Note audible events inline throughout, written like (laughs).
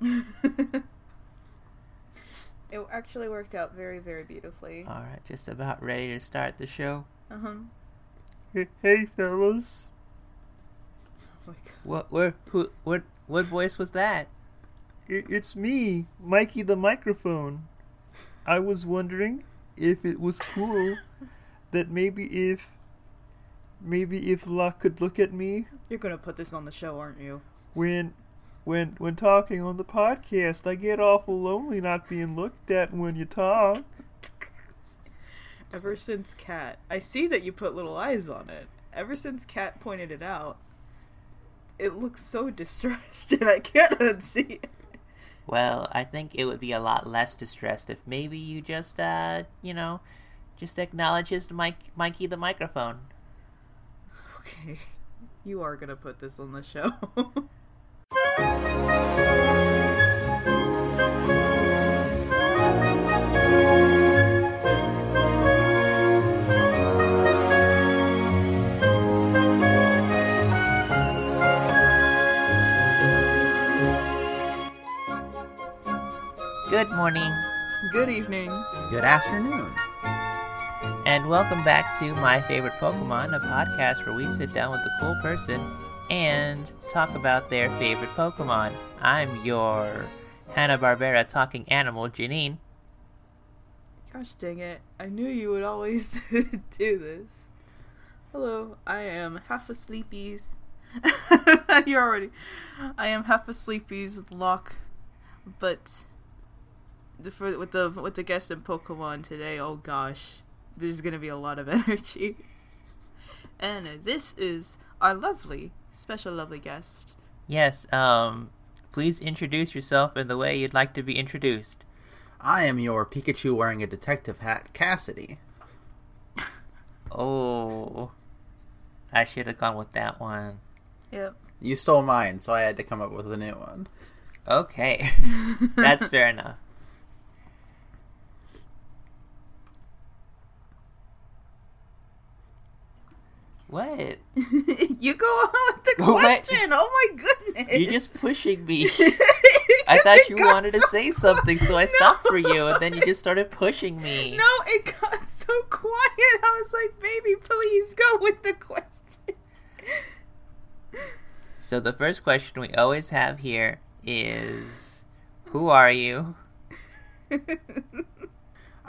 (laughs) it actually worked out very, very beautifully. All right, just about ready to start the show. Uh huh. Hey, hey, fellas. Oh my god. What? Where? Who? What? What voice was that? I- it's me, Mikey the microphone. I was wondering if it was cool (laughs) that maybe if maybe if Locke could look at me You're gonna put this on the show, aren't you? when when when talking on the podcast. I get awful lonely not being looked at when you talk. Ever since Cat, I see that you put little eyes on it. Ever since Cat pointed it out, it looks so (laughs) distressed, and I can't unsee it. Well, I think it would be a lot less distressed if maybe you just, uh, you know, just acknowledges Mike, Mikey the microphone. Okay, you are gonna put this on the show. (laughs) Good morning, Good evening. Good afternoon. and welcome back to My Favorite Pokemon, a podcast where we sit down with a cool person and talk about their favorite Pokemon. I'm your Hanna-Barbera talking animal, Janine. Gosh dang it. I knew you would always (laughs) do this. Hello, I am half a sleepies. (laughs) You're already. I am half a sleepies Locke, but the, for, with the with the guest in Pokemon today, oh gosh, there's gonna be a lot of (laughs) energy. And this is our lovely, special, lovely guest. Yes, um, please introduce yourself in the way you'd like to be introduced. I am your Pikachu wearing a detective hat, Cassidy. Oh, I should have gone with that one. Yep. You stole mine, so I had to come up with a new one. Okay, (laughs) that's fair enough. What? (laughs) you go on with the What? question. Oh my goodness. You're just pushing me. (laughs) I thought you wanted to say something, so I (laughs) stopped for you, and then you just started pushing me. No, it got so quiet. I was like, baby, please go with the question. So the first question we always have here is, "Who are you?"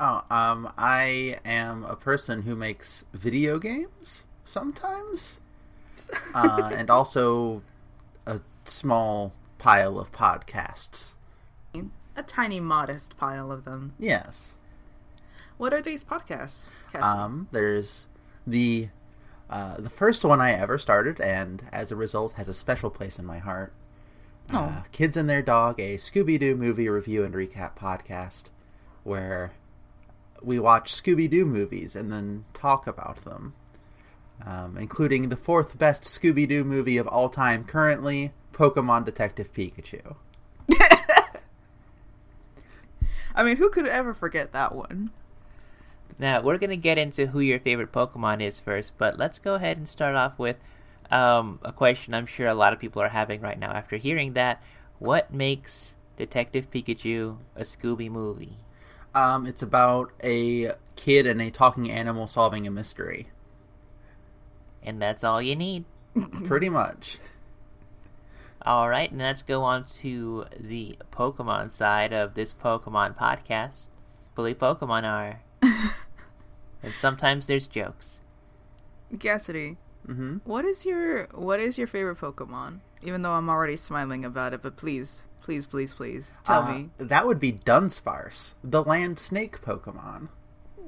Oh, um, I am a person who makes video games sometimes, (laughs) uh, and also a small pile of podcasts. A tiny, modest pile of them. Yes. What are these podcasts? Um, there's the uh, the first one I ever started, and as a result, has a special place in my heart. Uh, Oh. Kids and Their Dog, a Scooby Doo movie review and recap podcast, where we watch Scooby Doo movies and then talk about them, um, including the fourth best Scooby Doo movie of all time currently, Pokemon Detective Pikachu. (laughs) I mean, who could ever forget that one? Now we're gonna get into who your favorite Pokemon is first, but let's go ahead and start off with um, a question I'm sure a lot of people are having right now after hearing that. What makes Detective Pikachu a Scooby movie? Um, it's about a kid and a talking animal solving a mystery. And that's all you need. Pretty much. All right, and let's go on to the Pokemon side of this Pokemon podcast. Bully Pokemon are. (laughs) and sometimes there's jokes. Cassidy, hmm what is your what is your favorite Pokemon? Even though I'm already smiling about it, but please, please, please, please tell Uh, me. That would be Dunsparce, the land snake Pokemon.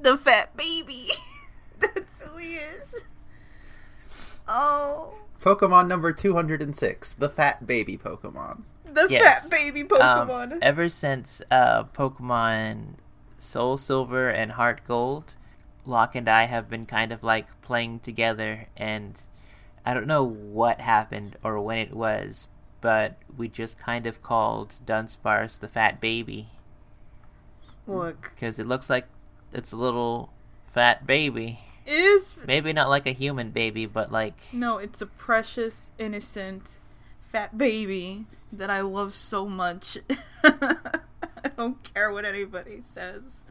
The fat baby. (laughs) That's who he is. Oh, Pokemon number 206, the fat baby Pokemon. the Yes. fat baby Um, Pokemon. ever since uh, Pokemon Soul Silver and Heart Gold, Locke and I have been kind of like playing together, and I don't know what happened or when it was, but we just kind of called Dunsparce the fat baby Look, because it looks like it's a little fat baby. It is Maybe not like a human baby, but like No, it's a precious, innocent, fat baby that I love so much. (laughs) I don't care what anybody says.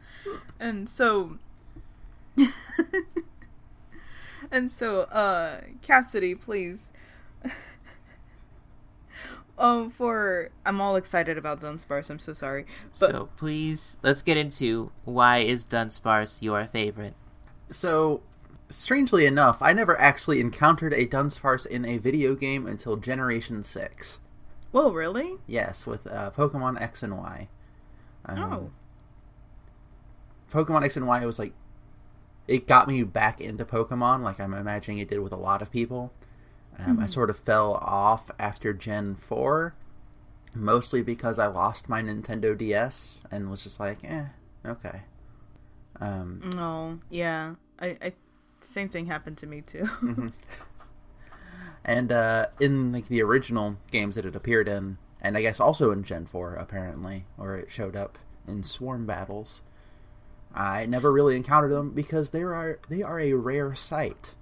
And so (laughs) And so uh Cassidy, please (laughs) um for I'm all excited about Dunsparce, I'm so sorry. But so please, let's get into why is Dunsparce your favorite? So, strangely enough, I never actually encountered a Dunsparce in a video game until Generation 6. Whoa, really? Yes, with uh, Pokemon X and Y. Um, Oh. Pokemon X and Y was like, it got me back into Pokemon, like I'm imagining it did with a lot of people. Um, I sort of fell off after Gen 4, mostly because I lost my Nintendo DS and was just like, eh, okay. Um, No, yeah. I, I same thing happened to me too. (laughs) and uh, in like the original games that it appeared in, and I guess also in Gen 4 apparently, or it showed up in swarm battles. I never really encountered them because they are they are a rare sight.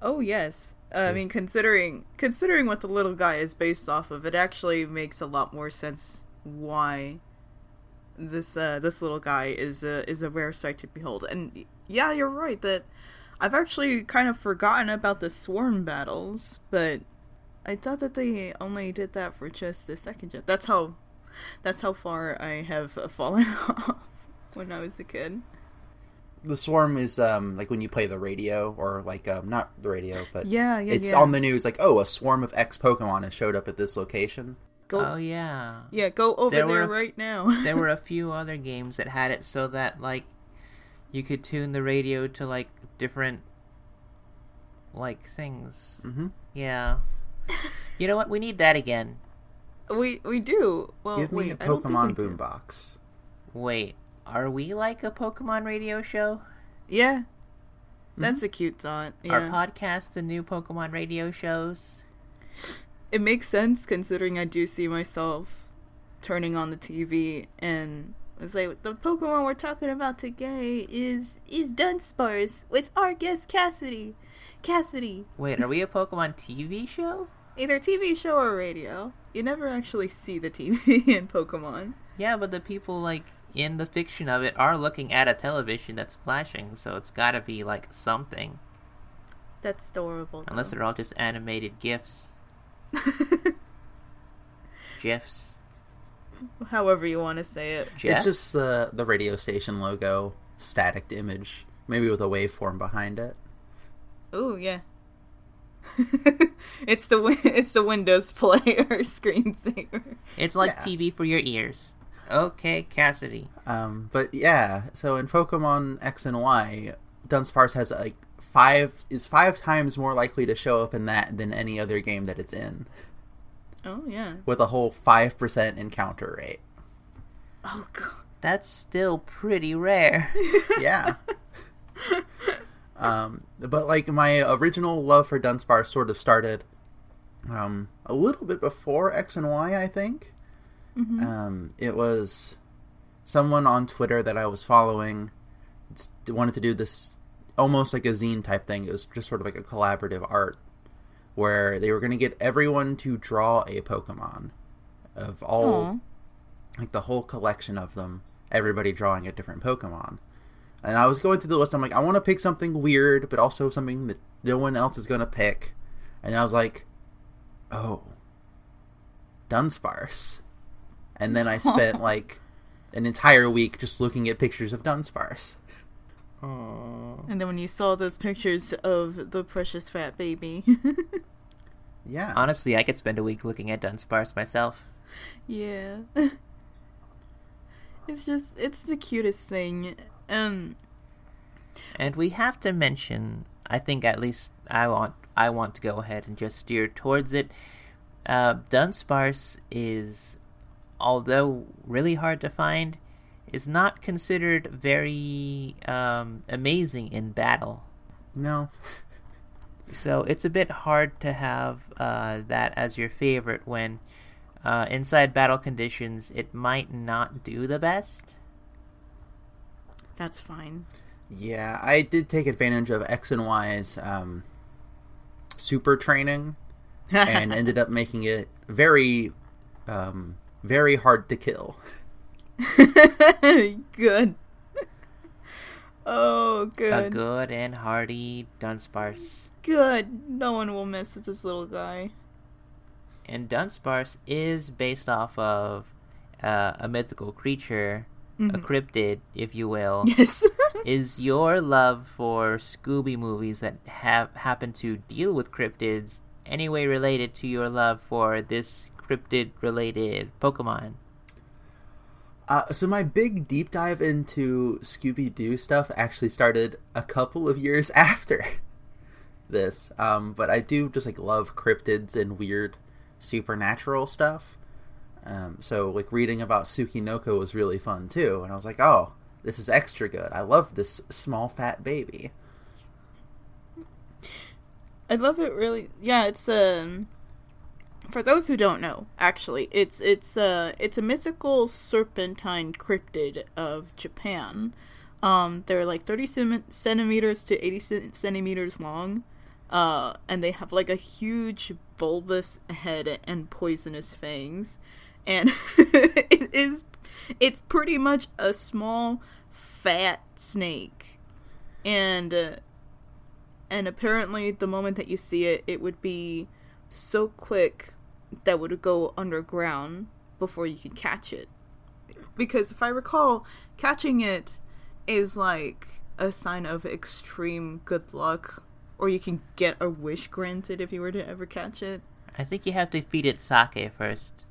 oh yes. Uh, I mean, considering considering what the little guy is based off of, it actually makes a lot more sense why this uh, this little guy is a is a rare sight to behold. And yeah, you're right that I've actually kind of forgotten about the swarm battles, but I thought that they only did that for just the second gen. That's how that's how far I have fallen (laughs) off when I was a kid. The swarm is um, like when you play the radio, or like um, not the radio, but Yeah, yeah, it's yeah. on the news. Like, oh, a swarm of X Pokemon has showed up at this location. Go, Oh yeah. yeah, go over There there, were- right now. (laughs) there were a few other games that had it so that like you could tune the radio to like different like things. hmm Yeah. You know what? We need that again. We we do. Well, Give me wait, a I don't Pokemon we do. boombox. Wait, are we like a Pokemon radio show? Yeah, that's a cute thought. Are Yeah, podcasts the new Pokemon radio shows? It makes sense considering I do see myself turning on the TV and it's like the Pokemon we're talking about today is is Dunsparce with our guest Cassidy. Cassidy, Wait, are we a Pokemon TV show? either TV show or radio. You never actually see the TV (laughs) in Pokemon. Yeah, but the people like in the fiction of it are looking at a television that's flashing, so it's got to be like something. That's adorable. Unless though. they're all just animated gifs, gifs, however you want to say it. gifs. It's just the the radio station logo, static image, maybe with a waveform behind it. Oh yeah. (laughs) it's the win- (laughs) it's the Windows player (laughs) screensaver. It's like Yeah. TV for your ears. Okay, Cassidy. Um, but yeah, so in Pokemon X and Y, Dunsparce has like five is five times more likely to show up in that than any other game that it's in, Oh yeah. with a whole five percent encounter rate. Oh god. That's still pretty rare. (laughs) Yeah. (laughs) um, but like my original love for Dunsparce sort of started um, a little bit before X and Y, I think. Um, it was someone on Twitter that I was following wanted to do this almost like a zine type thing. It was just sort of like a collaborative art where they were going to get everyone to draw a Pokemon of all Aw. like the whole collection of them, everybody drawing a different Pokemon. And I was going through the list. I'm like, I want to pick something weird, but also something that no one else is going to pick. And I was like, oh, Dunsparce. And then I spent (laughs) like an entire week just looking at pictures of Dunsparce. And then when you saw those pictures of the precious fat baby. (laughs) Yeah. Honestly, I could spend a week looking at Dunsparce myself. yeah. (laughs) It's just it's the cutest thing. Um And we have to mention, I think at least I want I want to go ahead and just steer towards it. Uh, Dunsparce is, although really hard to find, is not considered very um, amazing in battle. No. So it's a bit hard to have uh, that as your favorite when uh, inside battle conditions it might not do the best. that's fine. Yeah, I did take advantage of X and Y's um, super training (laughs) and ended up making it very, um, very hard to kill. (laughs) (laughs) good. Oh, good. A good and hearty Dunsparce. Good. No one will mess with this little guy. And Dunsparce is based off of uh, a mythical creature, a Mhm. cryptid, if you will. (laughs) Yes. (laughs) is your love for Scooby movies that have happen to deal with cryptids any way related to your love for this cryptid related Pokemon? Uh, so my big deep dive into Scooby Doo stuff actually started a couple of years (laughs) after this. Um, but I do just like love cryptids and weird supernatural stuff. Um, so like reading about Tsukinoko was really fun too, and I was like, oh, this is extra good. I love this small fat baby. I love it really. Yeah, it's um for those who don't know, actually, it's it's uh it's a mythical serpentine cryptid of Japan. Um they're like 30 centimeters to 80 centimeters long. Uh and they have like a huge bulbous head and poisonous fangs. And (laughs) it is it's pretty much a small fat snake. And uh, and apparently the moment that you see it it would be so quick that would go underground before you could catch it because if i recall catching it is like a sign of extreme good luck or you can get a wish granted if you were to ever catch it I think you have to feed it sake first.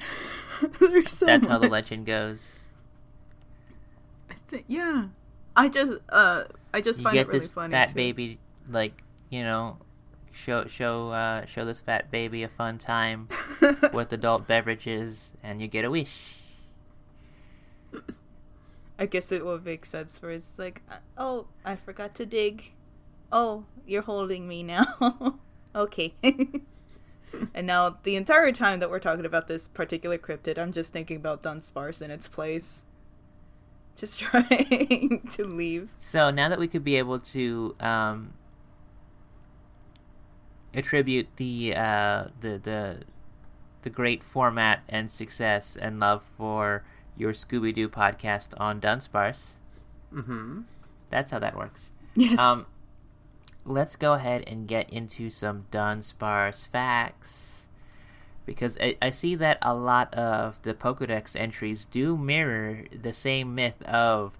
(laughs) So That's how the legend goes. I thi- yeah i just uh i just You find get it really this funny fat too. baby, like you know, show show uh, show this fat baby a fun time (laughs) with adult beverages, and you get a wish. I guess it would make sense for it's like, uh, oh, I forgot to dig. Oh, you're holding me now. (laughs) okay. (laughs) and now the entire time that we're talking about this particular cryptid, I'm just thinking about Dunsparce in its place. Just trying to leave. So now that we could be able to um, attribute the uh, the the the great format and success and love for your Scooby Doo podcast on Dunsparce, Mm-hmm. that's how that works. Yes. Um, let's go ahead and get into some Dunsparce facts. Because I, I see that a lot of the Pokedex entries do mirror the same myth of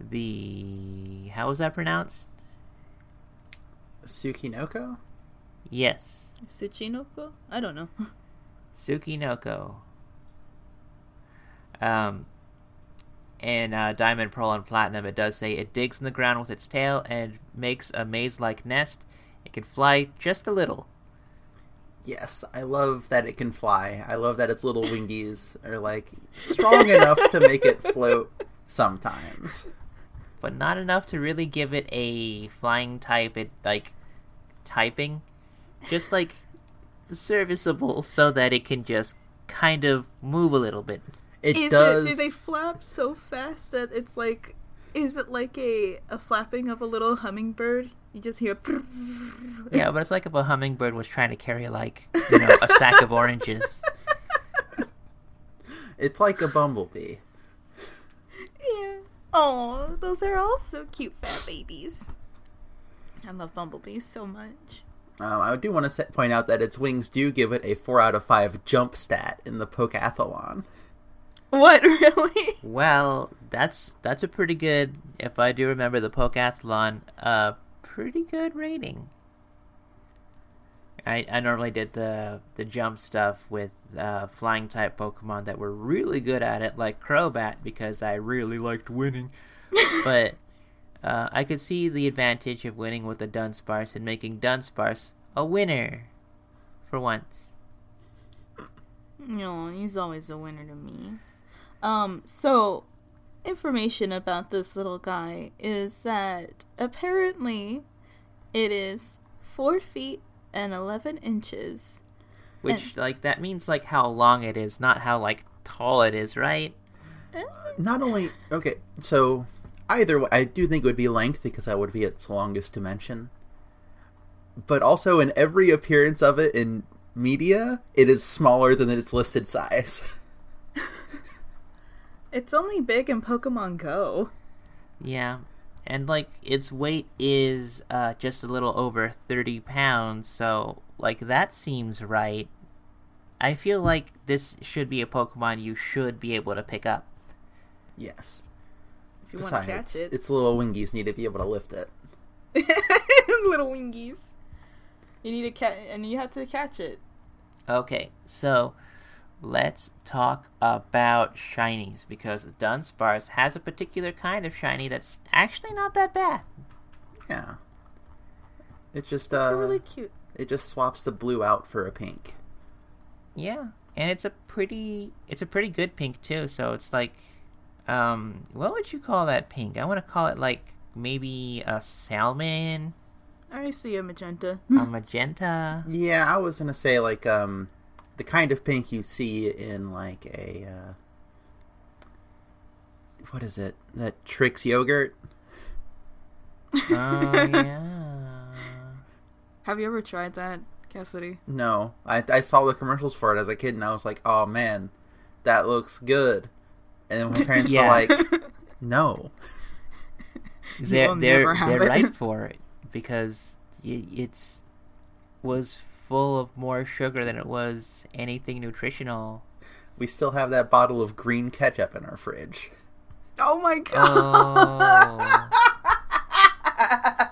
the. How was that pronounced? Tsukinoko? Yes. Tsuchinoko? I don't know. (laughs) Tsukinoko. Um, in uh, Diamond, Pearl, and Platinum, it does say it digs in the ground with its tail and makes a maze like nest. It can fly just a little. Yes, I love that it can fly. I love that its little wingies are like strong (laughs) enough to make it float sometimes. but not enough to really give it a flying type it like typing just like serviceable so that it can just kind of move a little bit It is does. it do they flap so fast that it's like is it like a, a flapping of a little hummingbird? You just hear yeah but it's like if a hummingbird was trying to carry like you know a sack of oranges (laughs) It's like a bumblebee. Yeah. Oh, those are all so cute fat babies. I love bumblebees so much. Um, I do want to set, point out that its wings do give it a four out of five jump stat in the Pokathlon. What (laughs) really? well that's that's a pretty good if i do remember the pokathlon uh pretty good rating I, I normally did the the jump stuff with uh, flying type Pokemon that were really good at it, like Crobat, because I really liked winning. (laughs) but uh, I could see the advantage of winning with a Dunsparce and making Dunsparce a winner for once. No, he's always a winner to me. Um, so information about this little guy is that apparently it is four feet and eleven inches. Which like that means like how long it is, not how like tall it is, right? Not only okay, so either way, I do think it would be length because that would be its longest dimension. But also in every appearance of it in media, it is smaller than its listed size. (laughs) It's only big in Pokemon Go. Yeah. And like its weight is uh, just a little over 30 pounds, so like that seems right. I feel like this should be a Pokemon you should be able to pick up. yes. If you want to catch it. its little wingies need to be able to lift it. (laughs) Little wingies. You need to catch, and you have to catch it. Okay, so let's talk about shinies because Dunsparce has a particular kind of shiny that's actually not that bad. Yeah. It just It's uh, really cute. it just swaps the blue out for a pink. Yeah, and it's a pretty it's a pretty good pink too. So it's like, um, what would you call that pink? I want to call it like maybe a salmon, I see a magenta. a (laughs) magenta. Yeah, I was gonna say like um, the kind of pink you see in like a uh, what is it? That Trix yogurt. Oh yeah. (laughs) Have you ever tried that, Cassidy? No, I I saw the commercials for it as a kid, and I was like, oh man, that looks good. And then my (laughs) parents Yeah. were like, (laughs) no. they're will they're they're it. right (laughs) for it because y- it's was full of more sugar than it was anything nutritional. We still have that bottle of green ketchup in our fridge. Oh my god! Oh.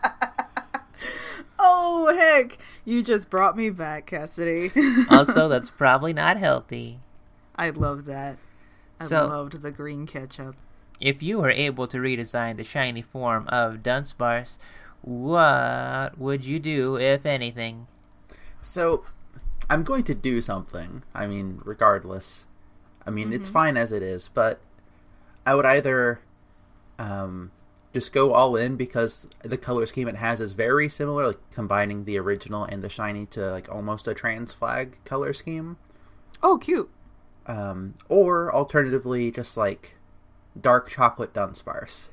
oh heck! You just brought me back, Cassidy. also, that's probably not healthy. I love that. I So- loved the green ketchup. If you were able to redesign the shiny form of Dunsparce, what would you do, if anything? So, I'm going to do something. I mean, regardless. I mean, it's fine as it is, but I would either um, just go all in because the color scheme it has is very similar, like combining the original and the shiny to like almost a trans flag color scheme. Oh, cute. Um, or alternatively, just like dark chocolate Dunsparce.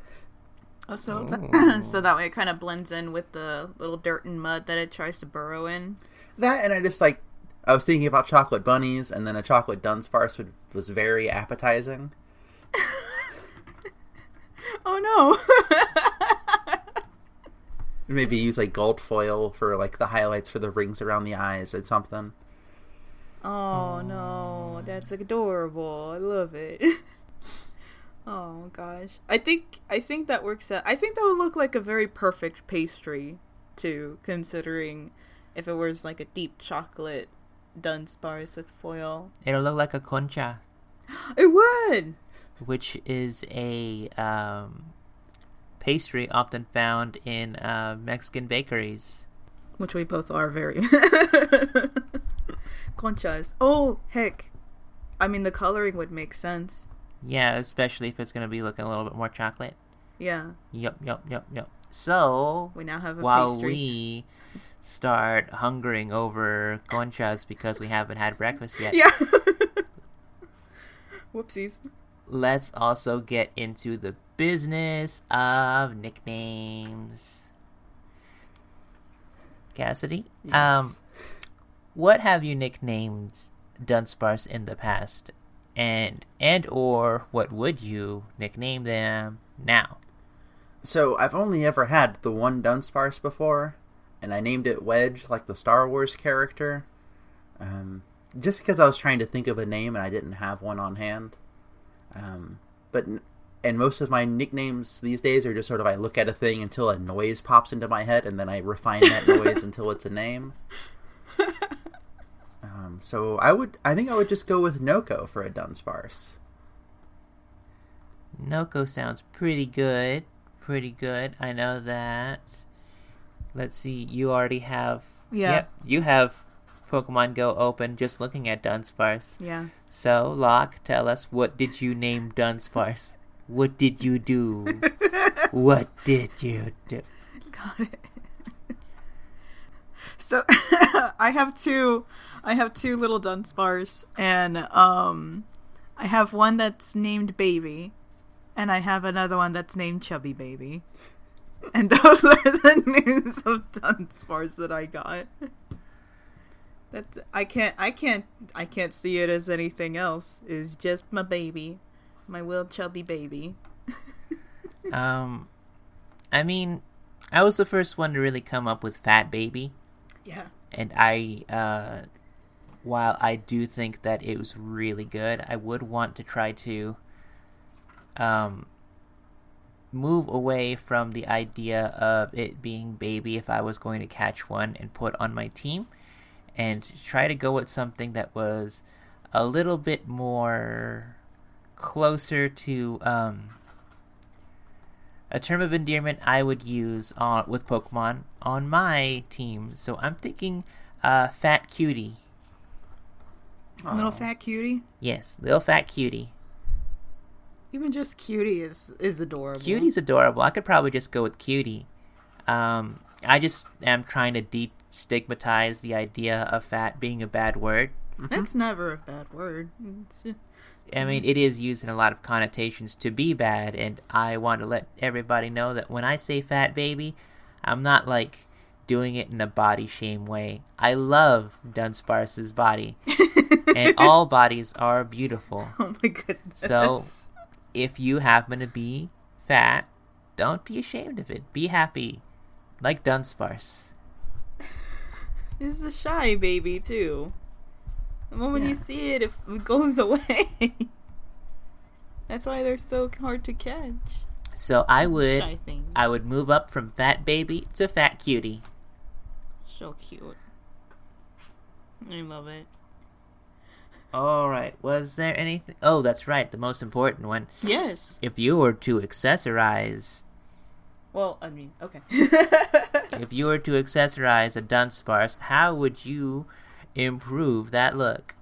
Oh, so Oh. that, (laughs) so that way it kind of blends in with the little dirt and mud that it tries to burrow in. That and I just like I was thinking about chocolate bunnies, and then a chocolate Dunsparce would, was very appetizing. (laughs) Oh no! (laughs) Maybe use like gold foil for like the highlights for the rings around the eyes or something. Oh no, that's adorable. I love it. (laughs) oh gosh, I think I think that works out. I think that would look like a very perfect pastry too, considering if it was like a deep chocolate Dunsparce with foil. It'll look like a concha, (gasps) It would. which is a um, pastry often found in uh, Mexican bakeries. which we both are very (laughs) (laughs) conchas. Oh heck! I mean, the coloring would make sense. Yeah, especially if it's going to be looking a little bit more chocolate. Yeah, Yup, yup, yup, yup. So, we now have a while pastry. we start hungering over conchas because we haven't had breakfast yet, Yeah. (laughs) Whoopsies. let's also get into the business of nicknames. Cassidy, um, what have you nicknamed Dunsparce in the past, and and or what would you nickname them now? So I've only ever had the one Dunsparce before, and I named it Wedge, like the Star Wars character. Um, just because I was trying to think of a name and I didn't have one on hand. Um, but and most of my nicknames these days are just sort of I look at a thing until a noise pops into my head, and then I refine that (laughs) noise until it's a name. Um, so I would, I think I would just go with Noko for a Dunsparce. Noko sounds pretty good. Pretty good. I know that. Let's see. You already have. Yeah. Yep. You have Pokemon Go open just looking at Dunsparce. Yeah. So, Locke, tell us what did you name Dunsparce? What did you do? (laughs) what did you do? Got it. (laughs) So (laughs) I have two I have two little Dunsparce and um I have one that's named Baby and I have another one that's named Chubby Baby. (laughs) And those (laughs) are the names of Dunsparce that I got. That's I can't I can't I can't see it as anything else. It's just my baby, my little chubby baby. (laughs) Um, I mean, I was the first one to really come up with Fat Baby, Yeah. and I, uh, while I do think that it was really good, I would want to try to, um, move away from the idea of it being baby if I was going to catch one and put on my team, and try to go with something that was a little bit more closer to, um, a term of endearment I would use on with Pokemon on my team. So I'm thinking uh, fat cutie. Little fat cutie. Yes, little fat cutie. Even just cutie is is adorable. Cutie's adorable. I could probably just go with cutie. Um, I just am trying to destigmatize the idea of fat being a bad word. That's never a bad word. It's ju- I mean, it is used in a lot of connotations to be bad, and I want to let everybody know that when I say fat baby, I'm not like doing it in a body shame way. I love Dunsparce's body, (laughs) and all bodies are beautiful. (laughs) oh my goodness. So- If you happen to be fat, don't be ashamed of it. Be happy, like Dunsparce. (laughs) This is a shy baby too. The moment Yeah. you see it, it goes away. That's why they're so hard to catch. So I would. I would move up from fat baby to fat cutie. So cute. I love it. All right. Was there anything? Oh, that's right. The most important one. Yes. If you were to accessorize, Well, I mean, okay. (laughs) if you were to accessorize a Dunsparce, how would you improve that look?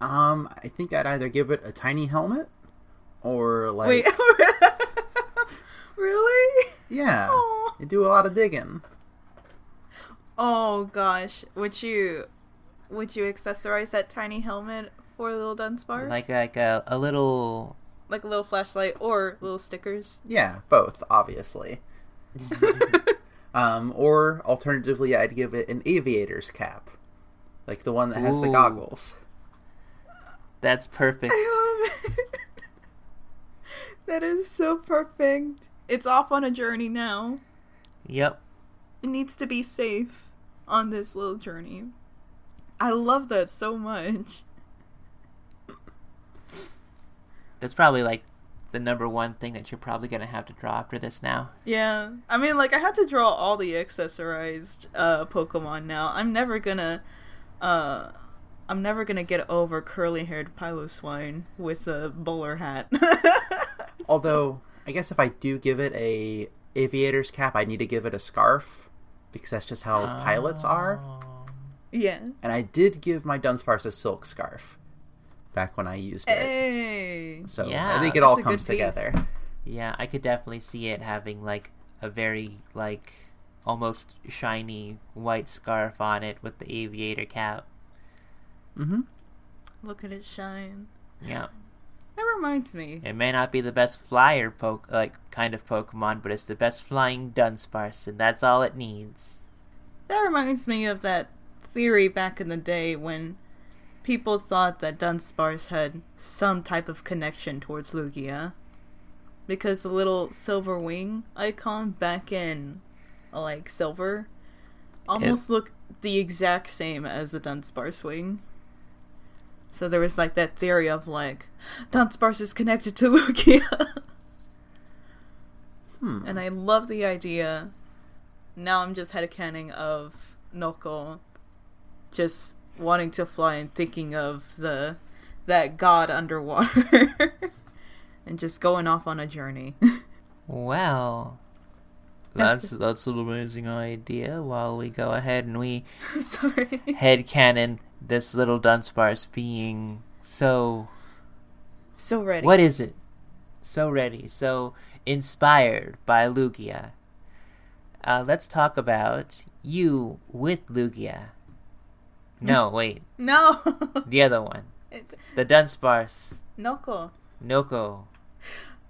Um, I think I'd either give it a tiny helmet or like Wait. (laughs) really? yeah, Aw. you do a lot of digging. Oh gosh, would you would you accessorize that tiny helmet for little Dunsparce? Like like a, a little like a little flashlight or little stickers. Yeah, both obviously. (laughs) Um, or alternatively, I'd give it an aviator's cap, like the one that has the goggles. that's perfect. I love it. (laughs) that is so perfect. It's off on a journey now. Yep. It needs to be safe on this little journey. I love that so much. That's probably like the number one thing that you're probably gonna have to draw after this now. Yeah. I mean, like, I had to draw all the accessorized uh, Pokemon now. I'm never gonna. Uh, I'm never gonna get over curly haired Piloswine with a bowler hat. (laughs) Although, I guess if I do give it a aviator's cap, I need to give it a scarf because that's just how pilots are. Oh. yeah. And I did give my Dunsparce a silk scarf back when I used it. Hey. So Yeah, I think it all comes together. Yeah, I could definitely see it having like a very like almost shiny white scarf on it with the aviator cap. Mm-hmm. Look at it shine. Yeah. That reminds me. It may not be the best flyer poke like kind of Pokemon, but it's the best flying Dunsparce, and that's all it needs. That reminds me of that theory back in the day when people thought that Dunsparce had some type of connection towards Lugia. Because the little silver wing icon back in like silver almost looked the exact same as the Dunsparce wing. So there was like that theory of like Dunsparce is connected to (laughs) Lugia. Hmm. And I love the idea. Now I'm just headcanon of Noko just wanting to fly and thinking of the that god underwater (laughs) and just going off on a journey. Well, (laughs) that's that's an amazing idea. While we go ahead and we Sorry. headcanon this little Dunsparce being so So ready. What is it? So ready, so inspired by Lugia. Uh, let's talk about you with Lugia. No, (laughs) wait, No. the other one. (laughs) It- The Dunsparce, Noko. Noko,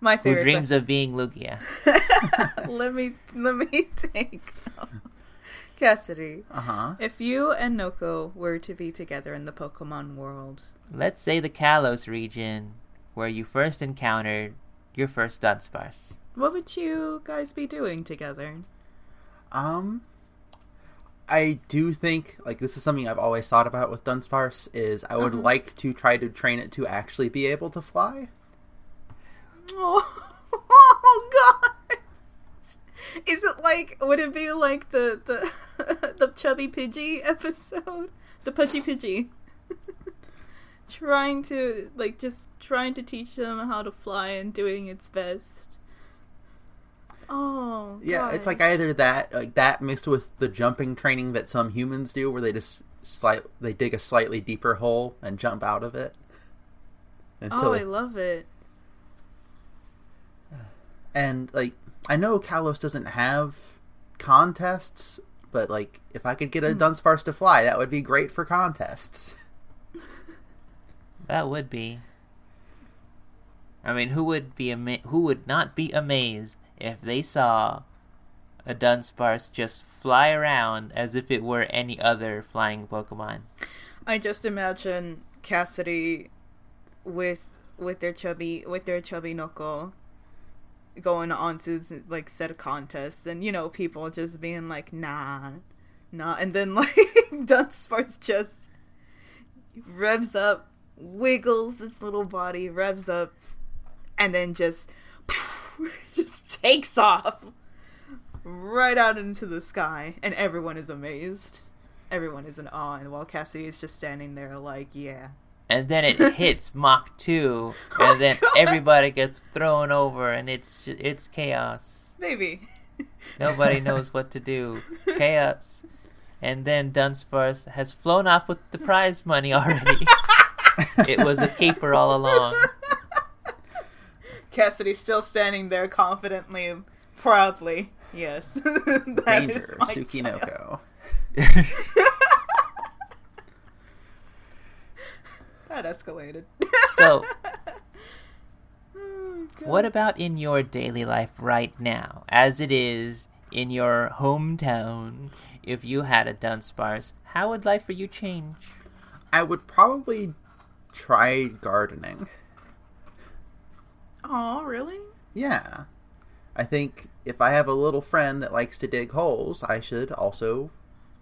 My favorite. who dreams of being Lugia. (laughs) let me let me take Cassidy, Uh huh. if you and Noko were to be together in the Pokemon world, Let's say the Kalos region, where you first encountered your first Dunsparce. what would you guys be doing together? Um, I do think like this is something I've always thought about with Dunsparce is I would Uh-huh. like to try to train it to actually be able to fly. (laughs) Oh, (laughs) oh god! (laughs) Is it like? Would it be like the the (laughs) the chubby Pidgey episode? The Pudgy Pidgey. (laughs) trying to like just trying to teach them how to fly and doing its best. Oh Yeah, it's like either that like that mixed with the jumping training that some humans do, where they just slight they dig a slightly deeper hole and jump out of it. Oh, Until oh, I love it. and like I know Kalos doesn't have contests, but like if I could get a Hmm. Dunsparce to fly, that would be great for contests. That would be. I mean, who would be ama- who would not be amazed if they saw a Dunsparce just fly around as if it were any other flying Pokemon? I just imagine Cassidy with with their chubby with their chubby knuckle going on to like set contests and you know people just being like nah nah. And then (laughs) like Dunsparce just revs up wiggles its little body revs up and then just (laughs) just takes off right out into the sky. And everyone is amazed. Everyone is in awe. And while Cassidy is just standing there like yeah And then it (laughs) hits Mach 2, and then (laughs) oh God. everybody gets thrown over, and it's it's chaos. baby Nobody (laughs) knows what to do. Chaos. And then Dunsparce has flown off with the prize money already. it was a caper all along. Cassidy still standing there confidently, proudly. Yes. that Danger, is my child. Tsukinoko. That escalated. So, (laughs) Oh, what about in your daily life right now, as it is in your hometown? If you had a Dunsparce, how would life for you change? I would probably try gardening. Oh, really? Yeah. I think if I have a little friend that likes to dig holes, I should also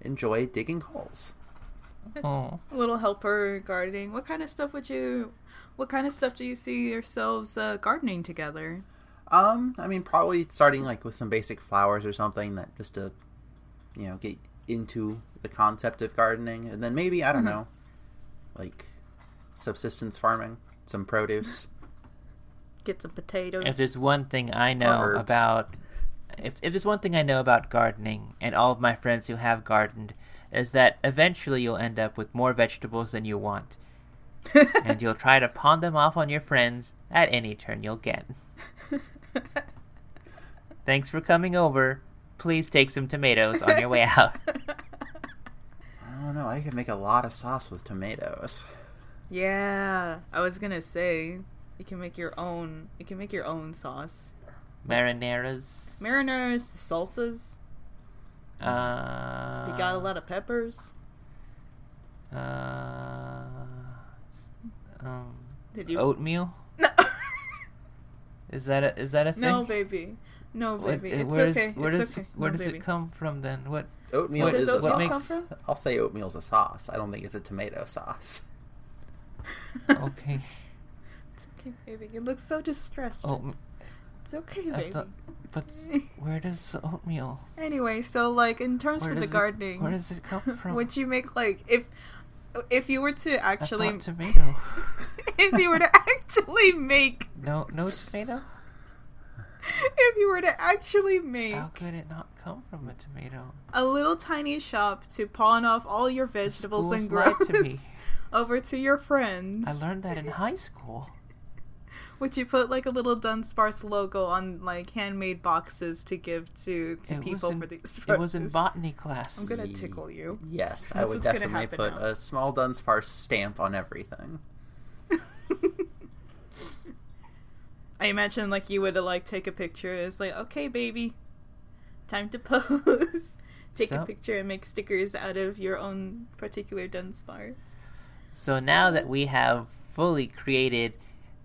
enjoy digging holes. Oh, (laughs) A little helper gardening. What kind of stuff would you? What kind of stuff do you see yourselves uh, gardening together? Um, I mean, probably starting like with some basic flowers or something that just to, you know, get into the concept of gardening, and then maybe I don't Mhm. know, like subsistence farming, some produce. Get some potatoes. if there's one thing I know about, if, if there's one thing I know about gardening, and all of my friends who have gardened, is that eventually you'll end up with more vegetables than you want. (laughs) and you'll try to pawn them off on your friends at any turn you'll get. (laughs) Thanks for coming over. Please take some tomatoes on your way out. (laughs) I don't know. I could make a lot of sauce with tomatoes. yeah, I was gonna say you can make your own. You can make your own sauce. Marineras. Mariners, salsas. Uh, You got a lot of peppers. Uh, um, Did you? oatmeal. No, (laughs) Is that a is that a thing? no, baby. No, baby. uh, it's where does- okay. where it's does okay. where no, does baby. it come from then? What Oatmeal What is does a oatmeal makes- come from? I'll say oatmeal's a sauce. I don't think it's a tomato sauce. (laughs) okay? (laughs) It's okay, baby. You look so distressed. Oh, It's okay, baby. but (laughs) where does the oatmeal? Anyway, so like in terms Where of the does it- gardening, where does it come (laughs) from? would you make like if if you were to actually (laughs) tomato. if you were to actually make no, no tomato. if you were to actually make How could it not come from a tomato? a little tiny shop to pawn off all your vegetables and lied to me. over to your friends, I learned that in high school. (laughs) would you put like a little Dunsparce logo on like handmade boxes to give to to It people in- for these It was in botany class. I'm gonna tickle you. Yes, I would definitely put now. a small Dunsparce stamp on everything. (laughs) I imagine like you would like take a picture. It's like, okay, baby, time to (laughs) pose. take So- a picture and make stickers out of your own particular Dunsparce. So now that we have fully created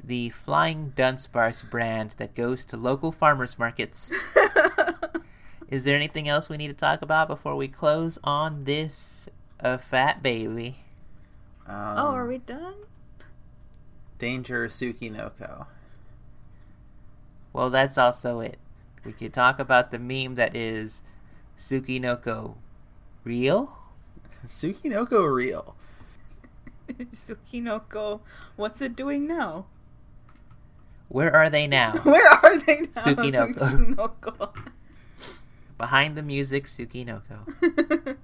the Flying Dunsparce brand that goes to local farmers markets, (laughs) is there anything else we need to talk about before we close on this uh, fat baby? Um, oh, are we done? Danger Sukinoko. Well, that's also it. We could talk about the meme that is Sukinoko real? (laughs) Sukinoko real. (laughs) Sukinoko, what's it doing now? Where are they now? (laughs) Where are they now? Sukinoko. Sukinoko. Behind the music, Sukinoko.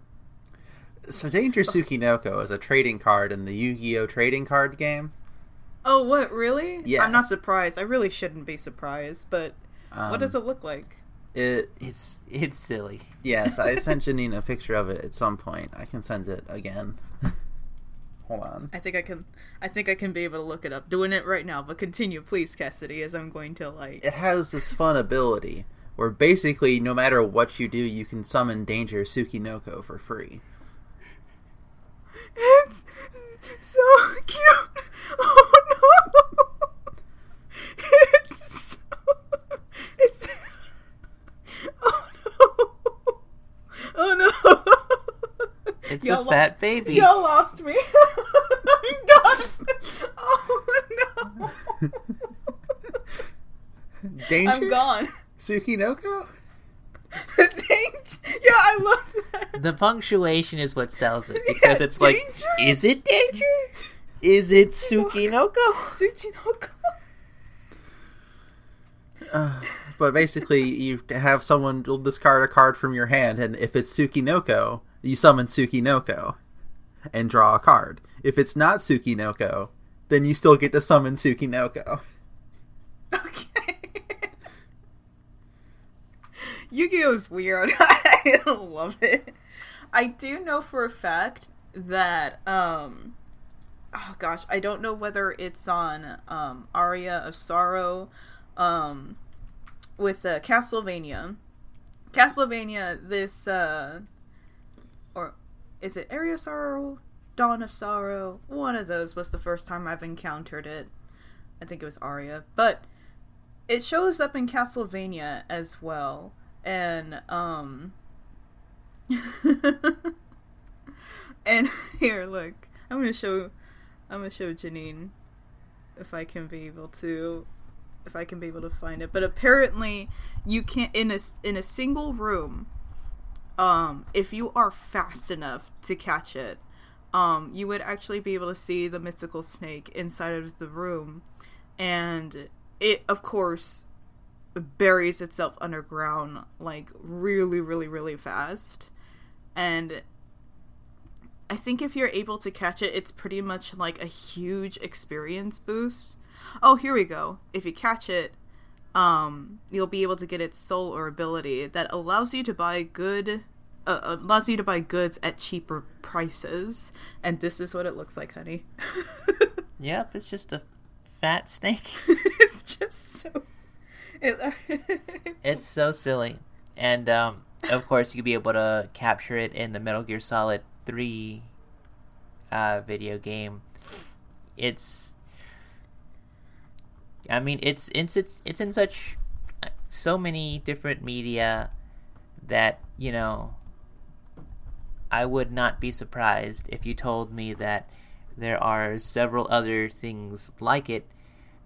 So Danger Sukinoko is a trading card in the Yu-Gi-Oh trading card game. oh, what? Really? Yeah. I'm not surprised. I really shouldn't be surprised, but Um, what does it look like? It It's it's silly. yes, I (laughs) sent Janine a picture of it at some point. I can send it again. (laughs) Hold on. I think I can. I think I can be able to look it up. Doing it right now, but continue, please, Cassidy, as I'm going to like. It has this fun ability where basically no matter what you do, you can summon Danger Sukinoko for free. It's so (laughs) cute. (laughs) Oh no! It's so, it's oh no! Oh no! It's Y'all a fat baby. Y'all lost me. (laughs) I'm done. Oh no! Danger I'm gone. Sukinoko? (laughs) Danger. Yeah, I love that. The punctuation is what sells it because Yeah, it's like, is it danger? Is it Sukinoko? Tsuchinoko. Uh, but basically, you have someone discard a card from your hand, and if it's Sukinoko, you summon Sukinoko and draw a card. If it's not Sukinoko, then you still get to summon Sukinoko. Okay. (laughs) Yu-Gi-Oh is weird. (laughs) I love it. I do know for a fact that um oh gosh, I don't know whether it's on um Aria of Sorrow um with uh, Castlevania. Castlevania this uh or is it Aria of Sorrow? Dawn of Sorrow? One of those was the first time I've encountered it. I think it was Aria, but it shows up in Castlevania as well. And um (laughs) and here, look. I'm to show I'm to show Janine if I can be able to if I can be able to find it. But apparently you can't in a in a single room um if you are fast enough to catch it um you would actually be able to see the mythical snake inside of the room. And it of course buries itself underground like really really really fast. And i think if you're able to catch it it's pretty much like a huge experience boost. Oh here we go. If you catch it um you'll be able to get its soul or ability that allows you to buy good uh, allows you to buy goods at cheaper prices and this is what it looks like honey (laughs) Yep, it's just a fat snake. (laughs) it's just so it, (laughs) It's so silly. And um, of course, you'll be able to capture it in the Metal Gear Solid 3 uh, video game. It's. I mean, it's, it's it's it's in such so many different media that you know. I would not be surprised if you told me that there are several other things like it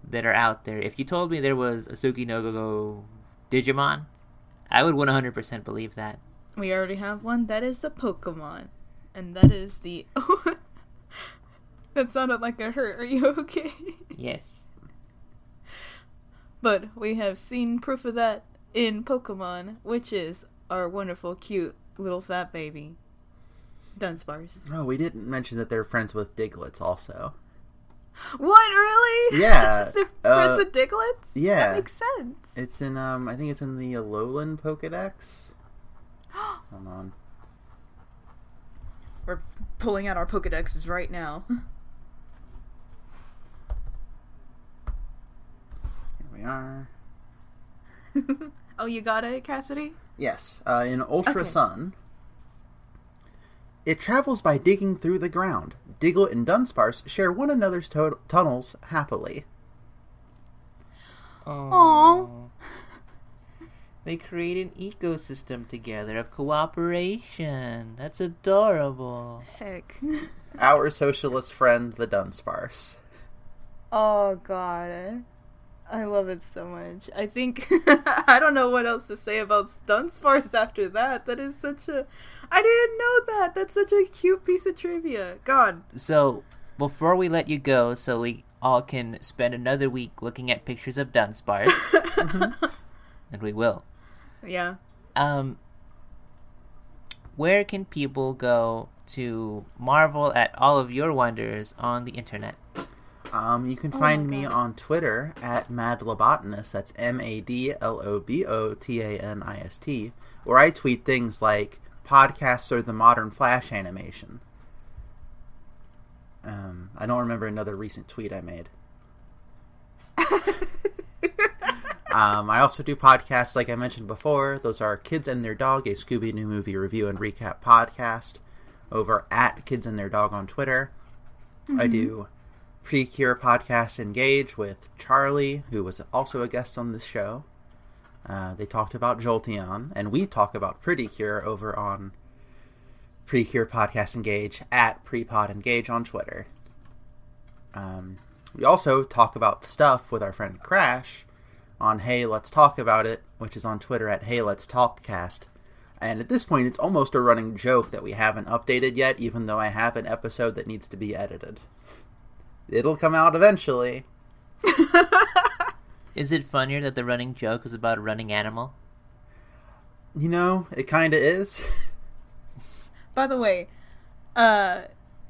that are out there. If you told me there was a Sukinoko Digimon, I would 100% believe that. we already have one that is the pokemon and that is the (laughs) that sounded like a hurt are you (laughs) okay Yes. but we have seen proof of that in pokemon which is our wonderful cute little fat baby dunsparce Oh, we didn't mention that they're friends with Digletts also. what really (laughs) Yeah, they're uh, friends with digletts yeah. that makes sense It's in um I think it's in the Alolan Pokedex. (gasps) Hold on. we're pulling out our pokedexes right now (laughs) Here we are. (laughs) oh you got it cassidy Yes, uh, in Ultra Okay. Sun, It travels by digging through the ground. Diglett and Dunsparce share one another's to- tunnels happily. Aw. They create an ecosystem together of cooperation. That's adorable. Heck. Our socialist friend, the Dunsparce. Oh god. I love it so much. I think (laughs) I don't know what else to say about Dunsparce after that. That is such a I didn't know that. That's such a cute piece of trivia. God. So, before we let you go, so we all can spend another week looking at pictures of Dunsparce, (laughs) and we will. Yeah. Um, where can people go to marvel at all of your wonders on the internet? Um, you can Oh find my me on Twitter at madlobotanist. That's M A D L O B O T A N I S T, where I tweet things like podcasts are the modern Flash animation. Um, I don't remember another recent tweet I made. Um, I also do podcasts like I mentioned before. Those are Kids and Their Dog, a Scooby Doo movie review and recap podcast, over at Kids and Their Dog on Twitter. I do Precure Podcast Engage with Charlie, who was also a guest on this show. Uh, they talked about Jolteon, and we talk about Pretty Cure over on Pre Cure Podcast Engage at Prepod Engage on Twitter. Um, we also talk about stuff with our friend Crash on Hey Let's Talk About It, which is on Twitter at Hey Let's Talkcast. And at this point, it's almost a running joke that we haven't updated yet, even though I have an episode that needs to be edited. It'll come out eventually. (laughs) Is it funnier that the running joke is about a running animal? You know, it kinda is. By the way, uh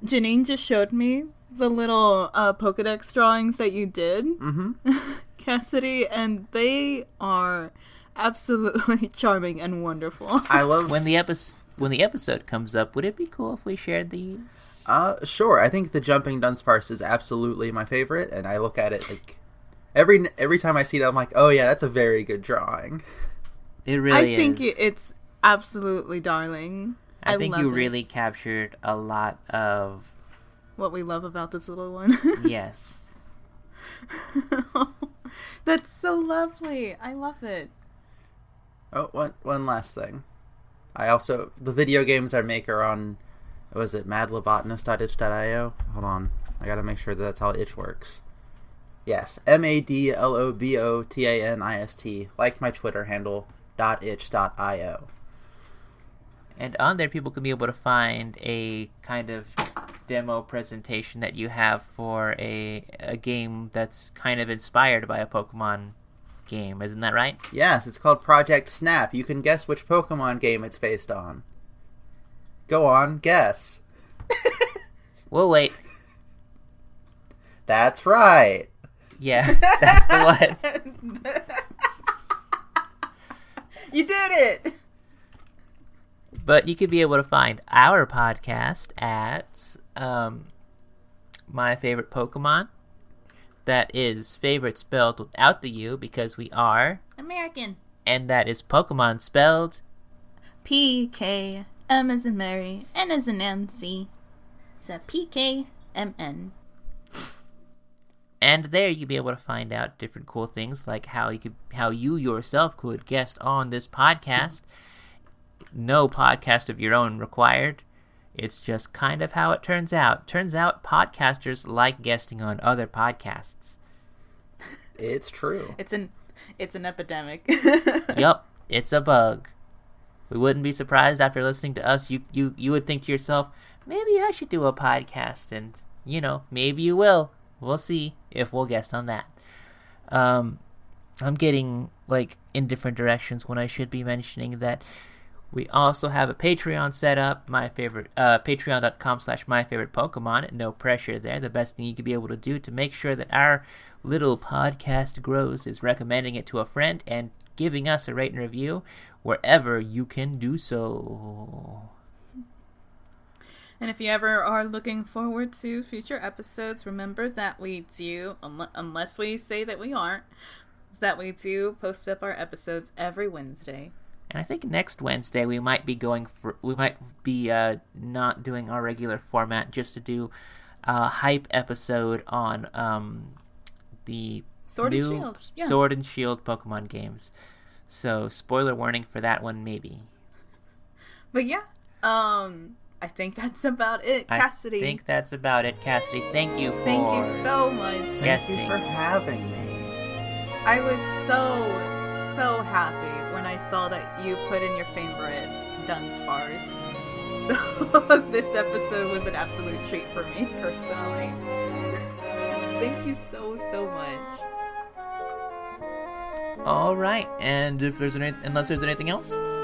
Janine just showed me the little uh Pokedex drawings that you did, hmm (laughs) Cassidy, and they are absolutely (laughs) charming and wonderful. I love. When the episode when the episode comes up, would it be cool if we shared these? Uh, sure. I think the jumping Dunsparce is absolutely my favorite, and I look at it like every every time I see it, I'm like, oh yeah, that's a very good drawing. It really I think is. it- it's absolutely darling. I think love you it. really captured a lot of what we love about this little one. (laughs) yes. (laughs) That's so lovely. I love it. Oh, one one last thing. I also the video games I make are on. Was it madlobotanist.itch.io? Hold on, I gotta make sure that that's how itch works. Yes, M A D L O B O T A N I S T, like my Twitter handle dot itch dot io. And on there, people can be able to find a kind of demo presentation that you have for a a game that's kind of inspired by a Pokemon game. Isn't that right? Yes, it's called Project Snap. You can guess which Pokemon game it's based on. Go on, guess. (laughs) We'll wait. That's right. Yeah, that's the one. (laughs) you did it. But you could be able to find our podcast at um, my favorite Pokemon. That is favorite spelled without the U because we are, American. and that is Pokemon spelled. P K M as in Mary, N as in Nancy. It's a P K M N. And there you'll be able to find out different cool things like how you could how you yourself could guest on this podcast. No podcast of your own required. It's just kind of how it turns out. Turns out podcasters like guesting on other podcasts. It's true. It's an it's an epidemic. (laughs) yep it's a bug. We wouldn't be surprised after listening to us. You you you would think to yourself, maybe I should do a podcast, and you know, maybe you will. We'll see if we'll guest on that. Um, I'm getting like in different directions when I should be mentioning that we also have a Patreon set up. My favorite, uh, patreon.com slash my favorite Pokemon. No pressure there. The best thing you could be able to do to make sure that our little podcast grows is recommending it to a friend and giving us a rate and review wherever you can do so. And if you ever are looking forward to future episodes, remember that we do, unle- unless we say that we aren't, that we do post up our episodes every Wednesday. And I think next Wednesday we might be going for we might be uh, not doing our regular format just to do a hype episode on um, the Sword new and Shield. Yeah. Sword and Shield Pokemon games. So spoiler warning for that one maybe. But yeah, um, I think that's about it. Cassidy, I think that's about it. Cassidy, thank you for thank you so much. Yes. Thank Guesting. you for having me. I was so, so happy when I saw that you put in your favorite Dunsparce. So (laughs) this episode was an absolute treat for me personally. (laughs) Thank you so, so much. All right, and if there's any, unless there's anything else, No, that's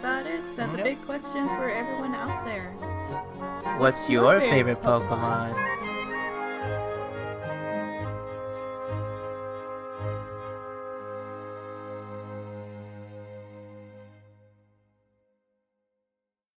about it. So the Nope. big question for everyone out there. what's your your favorite favorite Pokemon?